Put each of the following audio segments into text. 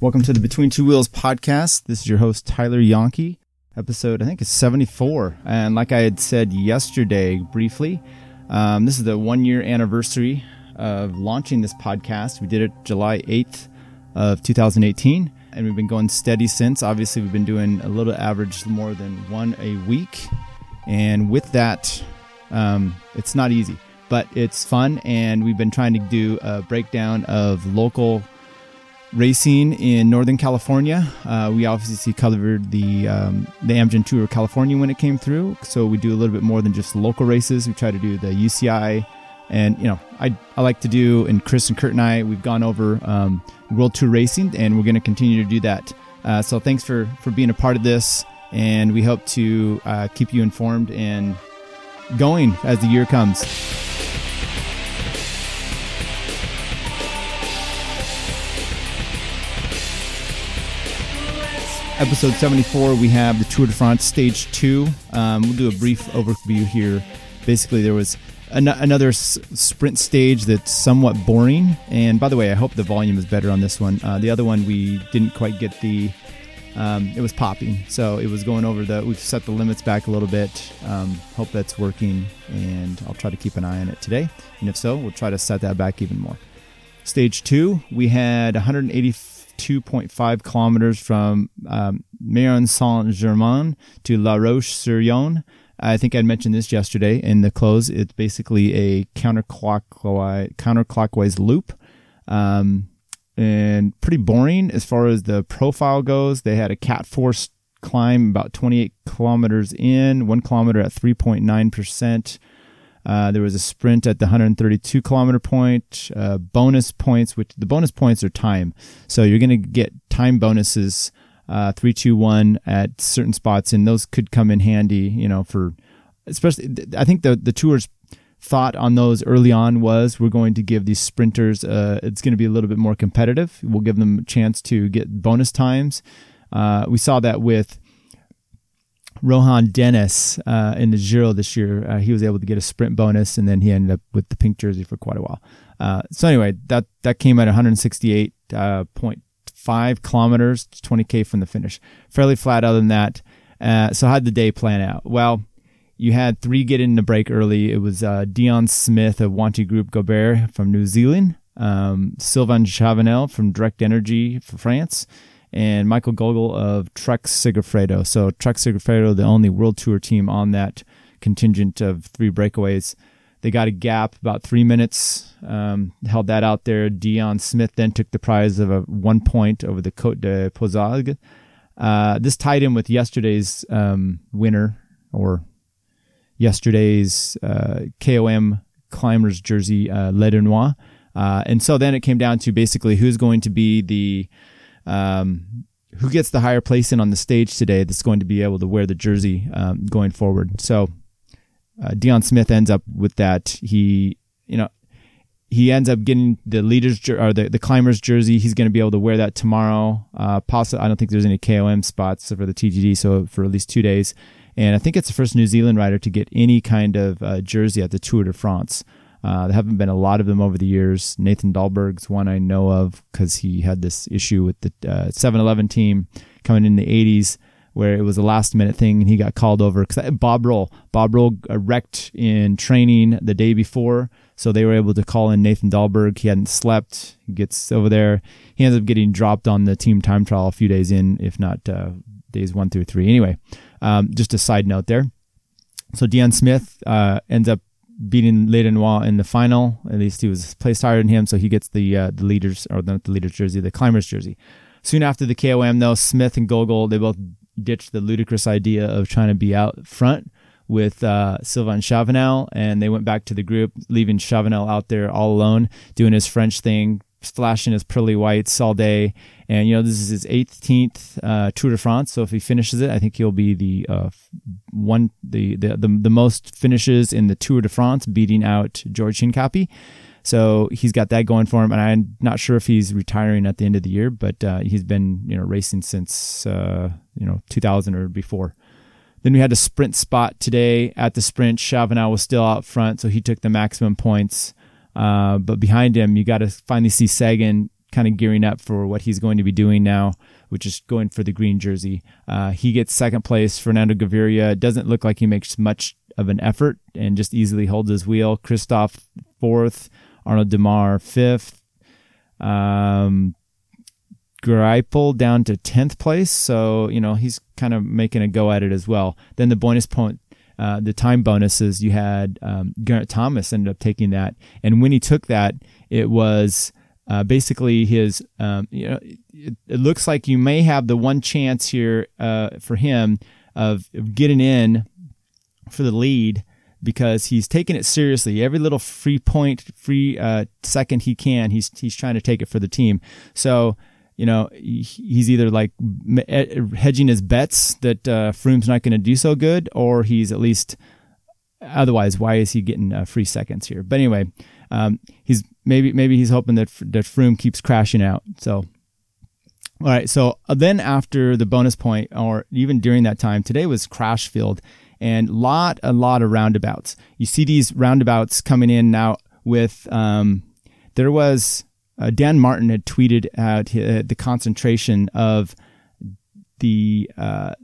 Welcome to the Between Two Wheels podcast. This is your host, Tyler Yonke. Episode, I think, is 74. And like I had said yesterday briefly, um, this is the one year anniversary of launching this podcast. We did it July 8th of 2018, and we've been going steady since. Obviously, we've been doing a little average more than one a week. And with that, um, it's not easy, but it's fun. And we've been trying to do a breakdown of local racing in Northern California. Uh, we obviously covered the um, the Amgen Tour of California when it came through, so we do a little bit more than just local races. We try to do the UCI, and you know, I I like to do. And Chris and Kurt and I, we've gone over um, World Tour racing, and we're going to continue to do that. Uh, so thanks for for being a part of this, and we hope to uh, keep you informed and going as the year comes. Episode 74, we have the Tour de France Stage 2. Um, we'll do a brief overview here. Basically, there was an- another s- sprint stage that's somewhat boring. And by the way, I hope the volume is better on this one. Uh, the other one, we didn't quite get the. Um, it was popping, so it was going over the. We've set the limits back a little bit. Um, hope that's working, and I'll try to keep an eye on it today. And if so, we'll try to set that back even more. Stage two, we had 180 2.5 kilometers from um, Saint Germain to La Roche sur Yon. I think I mentioned this yesterday in the close. It's basically a counterclockwise, counterclockwise loop. Um, and pretty boring as far as the profile goes. They had a Cat Force climb about 28 kilometers in, one kilometer at 3.9%. Uh, there was a sprint at the 132 kilometer point, uh, bonus points, which the bonus points are time. So you're going to get time bonuses, uh, three, two, one at certain spots, and those could come in handy, you know, for especially. I think the the tours thought on those early on was we're going to give these sprinters uh, it's going to be a little bit more competitive we'll give them a chance to get bonus times uh, we saw that with Rohan Dennis uh, in the Giro this year. Uh, he was able to get a sprint bonus, and then he ended up with the pink jersey for quite a while. Uh, so anyway, that that came at 168.5 uh, kilometers, 20k from the finish. Fairly flat. Other than that, uh, so how'd the day plan out? Well, you had three get in the break early. It was uh, Dion Smith of Wanty Group Gobert from New Zealand, um, Sylvain Chavanel from Direct Énergie for France and Michael Gogl of Trek Segafredo. So Trek Segafredo, the only World Tour team on that contingent of three breakaways. They got a gap about three minutes, um, held that out there. Dion Smith then took the prize of a one point over the Côte de Pouzauges. Uh, this tied in with yesterday's um, winner or yesterday's uh, KOM climbers jersey, uh, Ledanois. Uh, and so then it came down to basically who's going to be the um, who gets the higher placing on the stage today that's going to be able to wear the jersey um, going forward. So uh, Dion Smith ends up with that. He, you know, he ends up getting the leaders or the, the climbers jersey. He's going to be able to wear that tomorrow. Uh, possibly, I don't think there's any KOM spots for the TGD, so for at least two days. And I think it's the first New Zealand rider to get any kind of uh, jersey at the Tour de France. Uh, there haven't been a lot of them over the years. Nathan Dahlberg's one I know of because he had this issue with the uh, 7-Eleven team coming in the 80s where it was a last minute thing and he got called over because Bob Roll, Bob Roll wrecked in training the day before. So they were able to call in Nathan Dahlberg. He hadn't slept. He gets over there. He ends up getting dropped on the team time trial a few days in, if not uh, days one through three. Anyway, um, just a side note there. So Dion Smith uh, ends up beating Ledanois in the final. At least he was placed higher than him, so he gets the uh, the leaders or not the leaders jersey, the climbers jersey. Soon after the KOM, though, Smith and Gogl they both ditched the ludicrous idea of trying to be out front with uh, Sylvain Chavanel, and they went back to the group, leaving Chavanel out there all alone, doing his French thing, flashing his pearly whites all day. And you know, this is his 18th uh, Tour de France. So if he finishes it, I think he'll be the uh, one the, the, the the most finishes in the Tour de France, beating out George Hincapie. So he's got that going for him, and I'm not sure if he's retiring at the end of the year, but uh, he's been you know racing since uh, you know 2000 or before. Then we had a sprint spot today at the sprint. Chavanel was still out front, so he took the maximum points. Uh, but behind him, you got to finally see Sagan kind of gearing up for what he's going to be doing now, which is going for the green jersey. Uh, he gets second place. Fernando Gaviria doesn't look like he makes much of an effort and just easily holds his wheel. Kristoff fourth, Arnaud Démare fifth. Um, Greipel down to 10th place. So, you know, he's kind of making a go at it as well. Then the bonus point, uh, the time bonuses, you had um, Geraint Thomas ended up taking that. And when he took that, it was uh, basically his, um, you know, it, it, looks like you may have the one chance here uh, for him of, of getting in for the lead because he's taking it seriously. Every little free point, free uh, second he can, he's he's trying to take it for the team. So you know, he's either like hedging his bets that uh, Froome's not going to do so good, or he's at least otherwise. Why is he getting uh, free seconds here? But anyway, um, he's maybe maybe he's hoping that that Froome keeps crashing out. So, all right. So uh, then after the bonus point, or even during that time, today was crash field and lot a lot of roundabouts. You see these roundabouts coming in now with um, there was uh, Dan Martin had tweeted out uh, the concentration of the uh,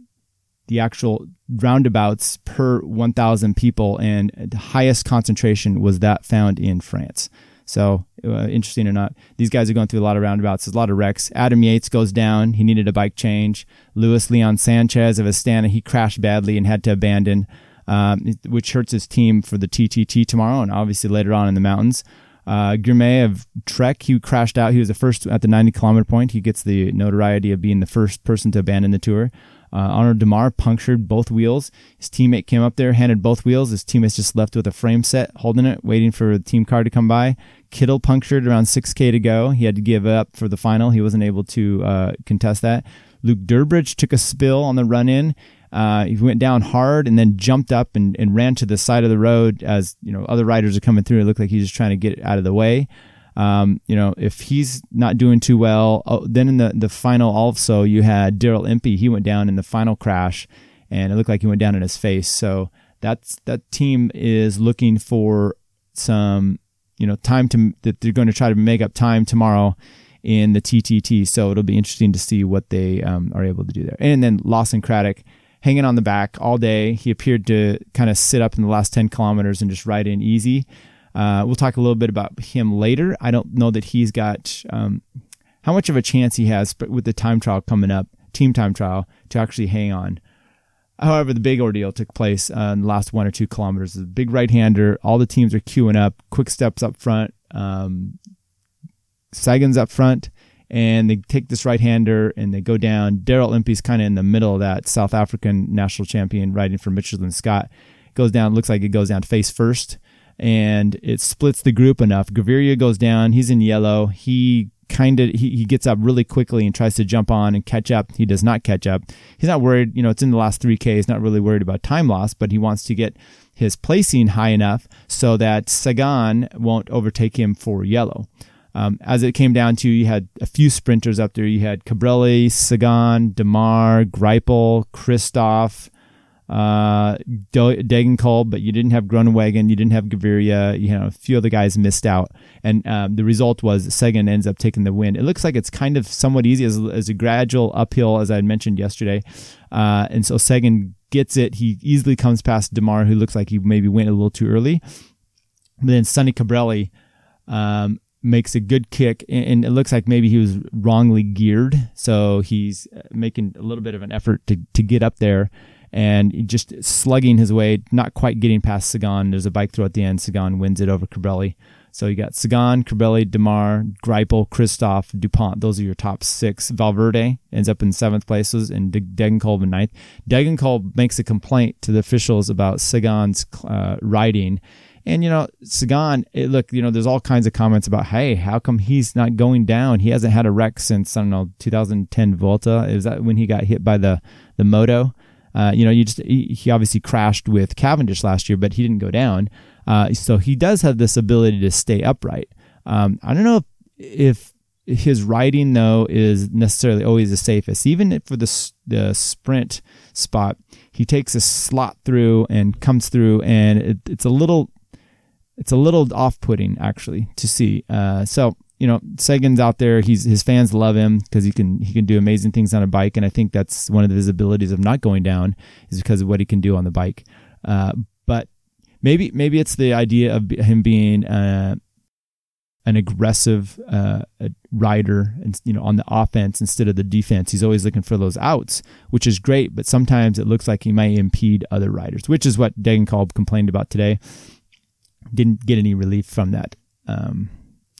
the actual roundabouts per 1,000 people, and the highest concentration was that found in France. So, uh, interesting or not, these guys are going through a lot of roundabouts. There's a lot of wrecks. Adam Yates goes down. He needed a bike change. Luis Leon Sanchez of Astana, he crashed badly and had to abandon, um, which hurts his team for the TTT tomorrow and obviously later on in the mountains. Uh, Girmay of Trek, he crashed out. He was the first at the 90 kilometer point. He gets the notoriety of being the first person to abandon the tour. Uh, Arnaud Démare punctured both wheels. His teammate came up there, handed both wheels. His teammate's just left with a frame set, holding it, waiting for the team car to come by. Kittel punctured around 6K to go. He had to give up for the final. He wasn't able to uh, contest that. Luke Durbridge took a spill on the run in. Uh, he went down hard and then jumped up and, and ran to the side of the road as you know other riders are coming through. It looked like he's just trying to get out of the way. Um, you know, if he's not doing too well, oh, then in the, the final also you had Daryl Impey. He went down in the final crash, and it looked like he went down in his face. So that's that team is looking for some you know time to that they're going to try to make up time tomorrow in the TTT. So it'll be interesting to see what they um, are able to do there. And then Lawson Craddock hanging on the back all day. He appeared to kind of sit up in the last 10 kilometers and just ride in easy. Uh, we'll talk a little bit about him later. I don't know that he's got um, how much of a chance he has, but with the time trial coming up, team time trial, to actually hang on. However, the big ordeal took place uh, in the last one or two kilometers. The big right hander, all the teams are queuing up, quick steps up front, um, Sagan's up front, and they take this right hander and they go down. Daryl Impey's kind of in the middle of that South African national champion riding for Mitchelton Scott. Goes down, looks like it goes down face first, and it splits the group enough. Gaviria goes down, he's in yellow. He kind of he, he gets up really quickly and tries to jump on and catch up. He does not catch up. He's not worried, you know, it's in the last 3K. He's not really worried about time loss, but he wants to get his placing high enough so that Sagan won't overtake him for yellow. Um, as it came down to, you had a few sprinters up there. You had Colbrelli, Sagan, Démare, Greipel, Kristoff, uh, Degenkolb, but you didn't have Groenewegen, you didn't have Gaviria. You know, a few other guys missed out, and um, the result was Sagan ends up taking the win. It looks like it's kind of somewhat easy as, as a gradual uphill, as I mentioned yesterday, uh, and so Sagan gets it. He easily comes past Démare, who looks like he maybe went a little too early. Then Sonny Colbrelli um, makes a good kick, and it looks like maybe he was wrongly geared, so he's uh, making a little bit of an effort to to get up there, and just slugging his way, not quite getting past Sagan. There's a bike throw at the end. Sagan wins it over Colbrelli. So you got Sagan, Colbrelli, Démare, Greipel, Kristoff, Dupont. Those are your top six. Valverde ends up in seventh places, and Degenkolb in ninth. Degenkolb makes a complaint to the officials about Sagan's uh, riding and you know, Sagan, it, look, you know, there's all kinds of comments about, hey, how come he's not going down? He hasn't had a wreck since I don't know 2010 Volta. Is that when he got hit by the the moto? Uh, you know, you just he, he, obviously crashed with Cavendish last year, but he didn't go down. Uh, so he does have this ability to stay upright. Um, I don't know if, if his riding though is necessarily always the safest. Even for the the sprint spot, he takes a slot through and comes through, and it, it's a little it's a little off-putting actually to see. Uh, so you know, Sagan's out there. He's his fans love him because he can he can do amazing things on a bike, and I think that's one of the visibilities of not going down is because of what he can do on the bike. Uh, but maybe maybe it's the idea of him being uh, an aggressive uh, rider, and you know, on the offense instead of the defense. He's always looking for those outs, which is great. But sometimes it looks like he might impede other riders, which is what Degenkolb complained about today. Didn't get any relief from that. Um,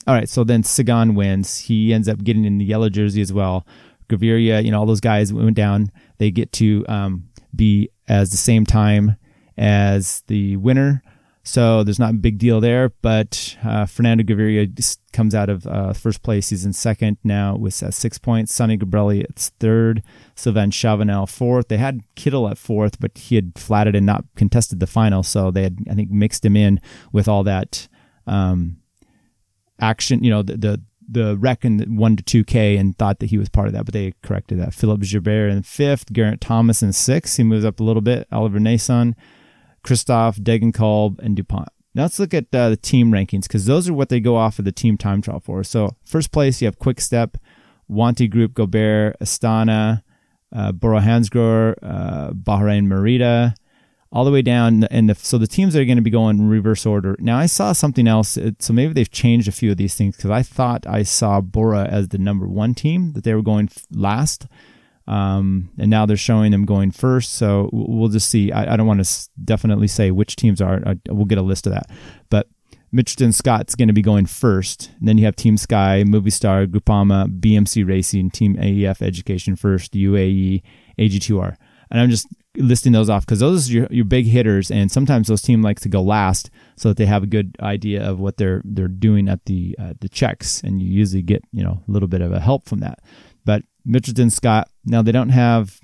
all right, so then Sagan wins. He ends up getting in the yellow jersey as well. Gaviria, you know, all those guys went down. They get to um, be as the same time as the winner. So there's not a big deal there, but uh, Fernando Gaviria comes out of uh, first place. He's in second now with uh, six points. Sonny Colbrelli at third. Sylvain Chavanel fourth. They had Kittel at fourth, but he had flatted and not contested the final, so they had I think mixed him in with all that um, action, you know, the the, the wreck in one to two K and thought that he was part of that, but they corrected that. Philippe Gilbert in fifth, Geraint Thomas in sixth. He moves up a little bit. Oliver Naesen, Kristoff, Degenkolb, and Dupont. Now let's look at uh, the team rankings because those are what they go off of the team time trial for. So first place you have Quick Step, Wanty Group, Gobert, Astana, uh, Bora Hansgrohe, uh, Bahrain Merida, all the way down. And so the teams are going to be going in reverse order. Now I saw something else. So maybe they've changed a few of these things because I thought I saw Bora as the number one team that they were going last. Um, and now they're showing them going first. So we'll just see. I, I don't want to definitely say which teams are. I, we'll get a list of that. But Mitchelton Scott's going to be going first. And then you have Team Sky, Movistar, Groupama, BMC Racing, Team AEF Education first, UAE, AG2R. And I'm just listing those off because those are your, your big hitters, and sometimes those teams like to go last so that they have a good idea of what they're they're doing at the uh, the checks, and you usually get you know a little bit of a help from that. But Mitchelton Scott now they don't have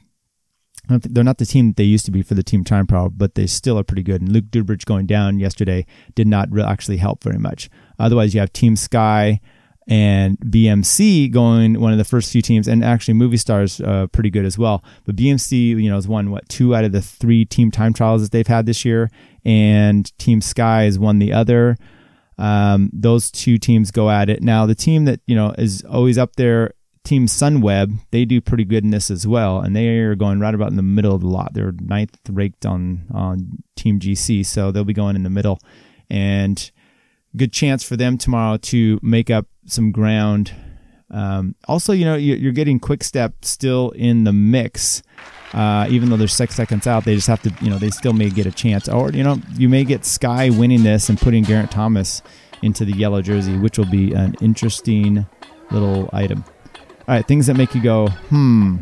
they're not the team that they used to be for the team time trial, but they still are pretty good. And Luke Durbridge going down yesterday did not actually help very much. Otherwise, you have Team Sky, and BMC going one of the first few teams, and actually Movistar's uh, pretty good as well. But BMC, you know, has won what two out of the three team time trials that they've had this year, and Team Sky has won the other. Um, those two teams go at it. Now, the team that you know is always up there, Team Sunweb, they do pretty good in this as well, and they are going right about in the middle of the lot. They're ninth ranked on on Team GC, so they'll be going in the middle, and good chance for them tomorrow to make up some ground. Um, also, you know, you're getting Quick Step still in the mix. Uh, even though they're six seconds out, they just have to, you know, they still may get a chance. Or, you know, you may get Sky winning this and putting Geraint Thomas into the yellow jersey, which will be an interesting little item. All right, things that make you go, hmm.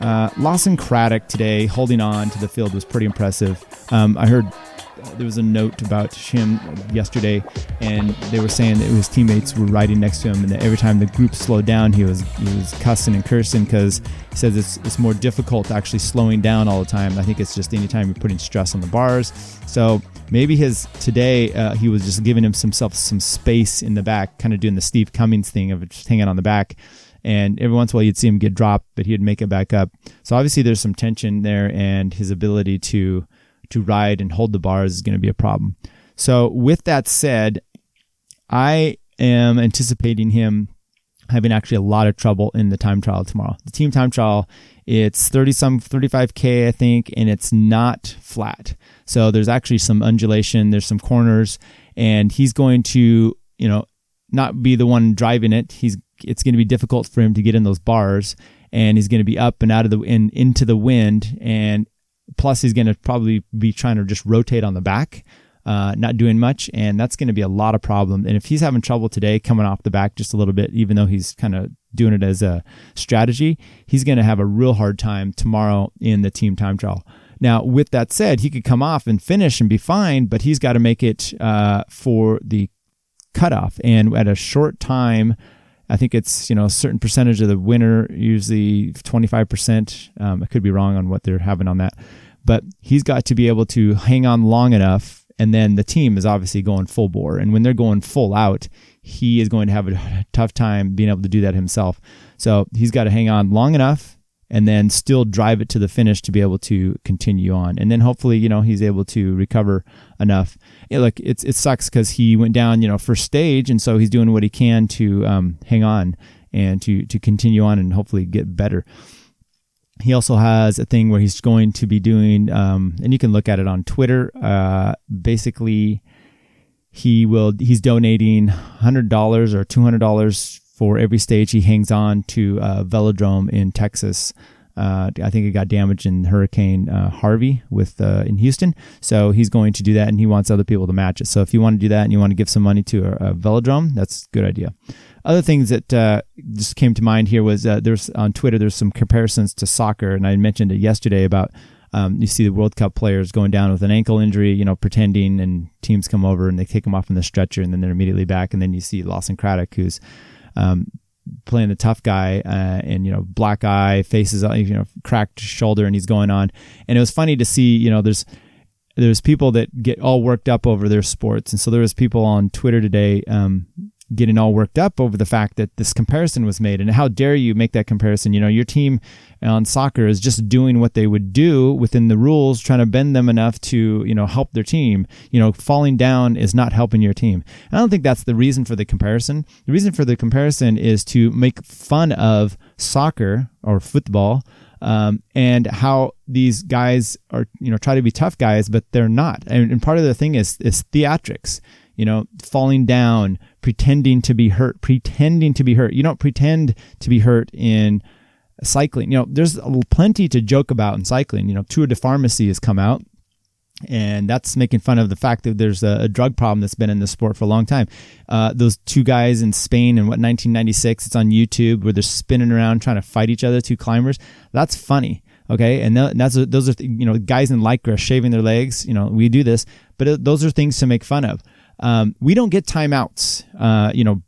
Uh, Lawson Craddock today holding on to the field was pretty impressive. Um, I heard there was a note about him yesterday, and they were saying that his teammates were riding next to him, and that every time the group slowed down, he was he was cussing and cursing because he says it's it's more difficult actually slowing down all the time. I think it's just anytime you're putting stress on the bars. So maybe his today uh, he was just giving himself some space in the back, kind of doing the Steve Cummings thing of just hanging on the back. And every once in a while you'd see him get dropped, but he'd make it back up. So obviously there's some tension there, and his ability to to ride and hold the bars is going to be a problem. So, with that said, I am anticipating him having actually a lot of trouble in the time trial tomorrow. The team time trial, it's 30 some 35k I think and it's not flat. So there's actually some undulation, there's some corners and he's going to, you know, not be the one driving it. He's it's going to be difficult for him to get in those bars and he's going to be up and out of the in into the wind and Plus, he's going to probably be trying to just rotate on the back, uh, not doing much, and that's going to be a lot of problem. And if he's having trouble today, coming off the back just a little bit, even though he's kind of doing it as a strategy, he's going to have a real hard time tomorrow in the team time trial. Now, with that said, he could come off and finish and be fine, but he's got to make it uh, for the cutoff. And at a short time, I think it's you know a certain percentage of the winner, usually 25%. Um, I could be wrong on what they're having on that, but he's got to be able to hang on long enough. And then the team is obviously going full bore. And when they're going full out, he is going to have a tough time being able to do that himself. So he's got to hang on long enough and then still drive it to the finish to be able to continue on. And then hopefully, you know, he's able to recover enough. Yeah, look, it's it sucks because he went down, you know, first stage, and so he's doing what he can to um, hang on and to to continue on and hopefully get better. He also has a thing where he's going to be doing, um, and you can look at it on Twitter. Uh, basically, he will he's donating hundred dollars or two hundred dollars for every stage he hangs on to a velodrome in Texas. Uh, I think it got damaged in Hurricane uh, Harvey with uh, in Houston. So he's going to do that, and he wants other people to match it. So if you want to do that and you want to give some money to a, a velodrome, that's a good idea. Other things that uh, just came to mind here was uh, there's on Twitter there's some comparisons to soccer, and I mentioned it yesterday about um, you see the World Cup players going down with an ankle injury, you know, pretending, and teams come over and they take them off in the stretcher, and then they're immediately back, and then you see Lawson Craddock, who's um, playing the tough guy, uh, and you know, black eye, faces, uh, you know, cracked shoulder, and he's going on. And it was funny to see, you know, there's there's people that get all worked up over their sports, and so there was people on Twitter today um, getting all worked up over the fact that this comparison was made. And how dare you make that comparison? You know your team on soccer is just doing what they would do within the rules trying to bend them enough to you know help their team. You know falling down is not helping your team. I don't think that's the reason for the comparison. The reason for the comparison is to make fun of soccer or football um, and how these guys are you know try to be tough guys but they're not. And, and part of the thing is is theatrics you know, falling down, pretending to be hurt, pretending to be hurt. You don't pretend to be hurt in cycling. You know, there's plenty to joke about in cycling. You know, Tour de Pharmacy has come out and that's making fun of the fact that there's a, a, drug problem that's been in the sport for a long time. Uh, those two guys in Spain in what 1996, it's on YouTube where they're spinning around trying to fight each other, two climbers. That's funny, okay? And that's those are you know guys in lycra shaving their legs. You know we do this, but those are things to make fun of. Um, we don't get timeouts. Uh, you know,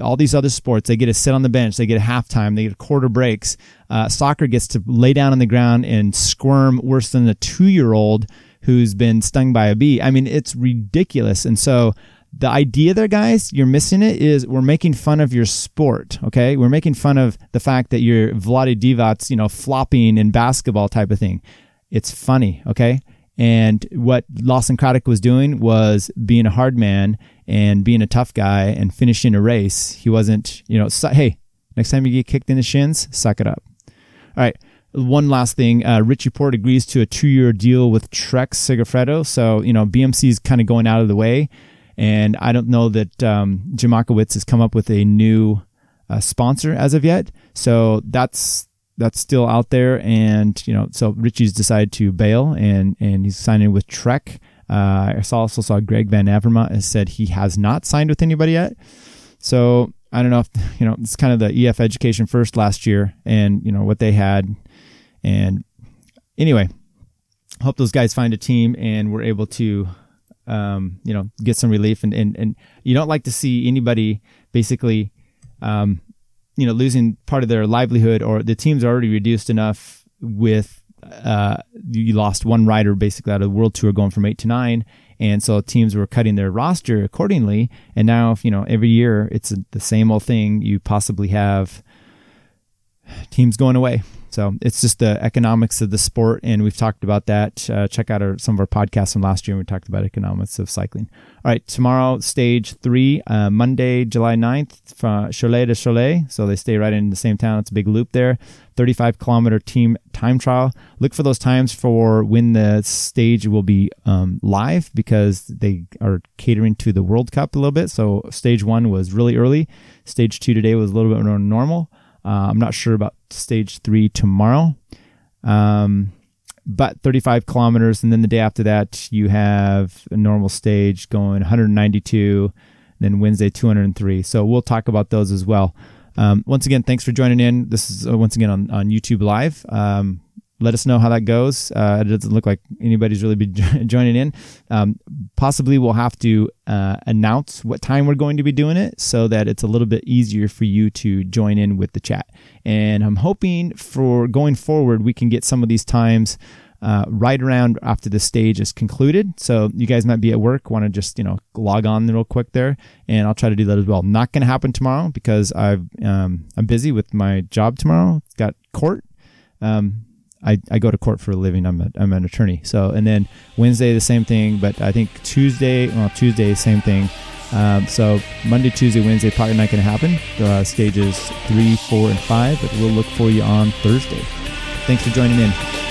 all these other sports, they get to sit on the bench, they get a halftime, they get quarter breaks. Uh, soccer gets to lay down on the ground and squirm worse than a two year old who's been stung by a bee. I mean, it's ridiculous. And so the idea there, guys, you're missing it is we're making fun of your sport. Okay. We're making fun of the fact that you're Vlade Divac's, you know, flopping in basketball type of thing. It's funny. Okay. And what Lawson Craddock was doing was being a hard man and being a tough guy and finishing a race. He wasn't, you know, su- hey, next time you get kicked in the shins, suck it up. All right. One last thing, uh, Richie Porte agrees to a two-year deal with Trek Segafredo. So, you know, BMC is kind of going out of the way. And I don't know that um, Jim Ochowicz has come up with a new uh, sponsor as of yet. So that's that's still out there. And you know, so Richie's decided to bail, and and he's signing with Trek. Uh, I also saw Greg Van Avermaet has said he has not signed with anybody yet. So I don't know if you know it's kind of the EF Education First last year, and you know what they had, and anyway, hope those guys find a team and we're able to, um, you know, get some relief. And and and you don't like to see anybody basically um, you know losing part of their livelihood or the team's are already reduced enough with uh, you lost one rider basically out of the world tour going from eight to nine. And so teams were cutting their roster accordingly. And now you know every year it's the same old thing. You possibly have teams going away so it's just the economics of the sport, and we've talked about that. Uh, check out our, some of our podcasts from last year. We talked about economics of cycling. All right, tomorrow, stage three, uh, Monday, July 9th, from Cholet to Cholet. So they stay right in the same town. It's a big loop there. 35 kilometer team time trial. Look for those times for when the stage will be um, live because they are catering to the World Cup a little bit. So stage one was really early. Stage two today was a little bit more normal. Uh, I'm not sure about stage three tomorrow. Um, but 35 kilometers. And then the day after that, you have a normal stage going 192, then Wednesday 203. So we'll talk about those as well. Um, once again, thanks for joining in. This is uh, once again on, on YouTube Live. Um, let us know how that goes. Uh, it doesn't look like anybody's really been joining in. Um, possibly we'll have to uh, announce what time we're going to be doing it so that it's a little bit easier for you to join in with the chat. And I'm hoping for going forward, we can get some of these times uh, right around after the stage is concluded. So you guys might be at work, want to just you know log on real quick there, and I'll try to do that as well. Not going to happen tomorrow because I've um, I'm busy with my job tomorrow. Got court Um, I, I go to court for a living. I'm, a, I'm an attorney. So, and then Wednesday, the same thing. But I think Tuesday, well, Tuesday, same thing. Um, so Monday, Tuesday, Wednesday, probably not going to happen. Uh, stages three, four, and five, but we'll look for you on Thursday. Thanks for joining in.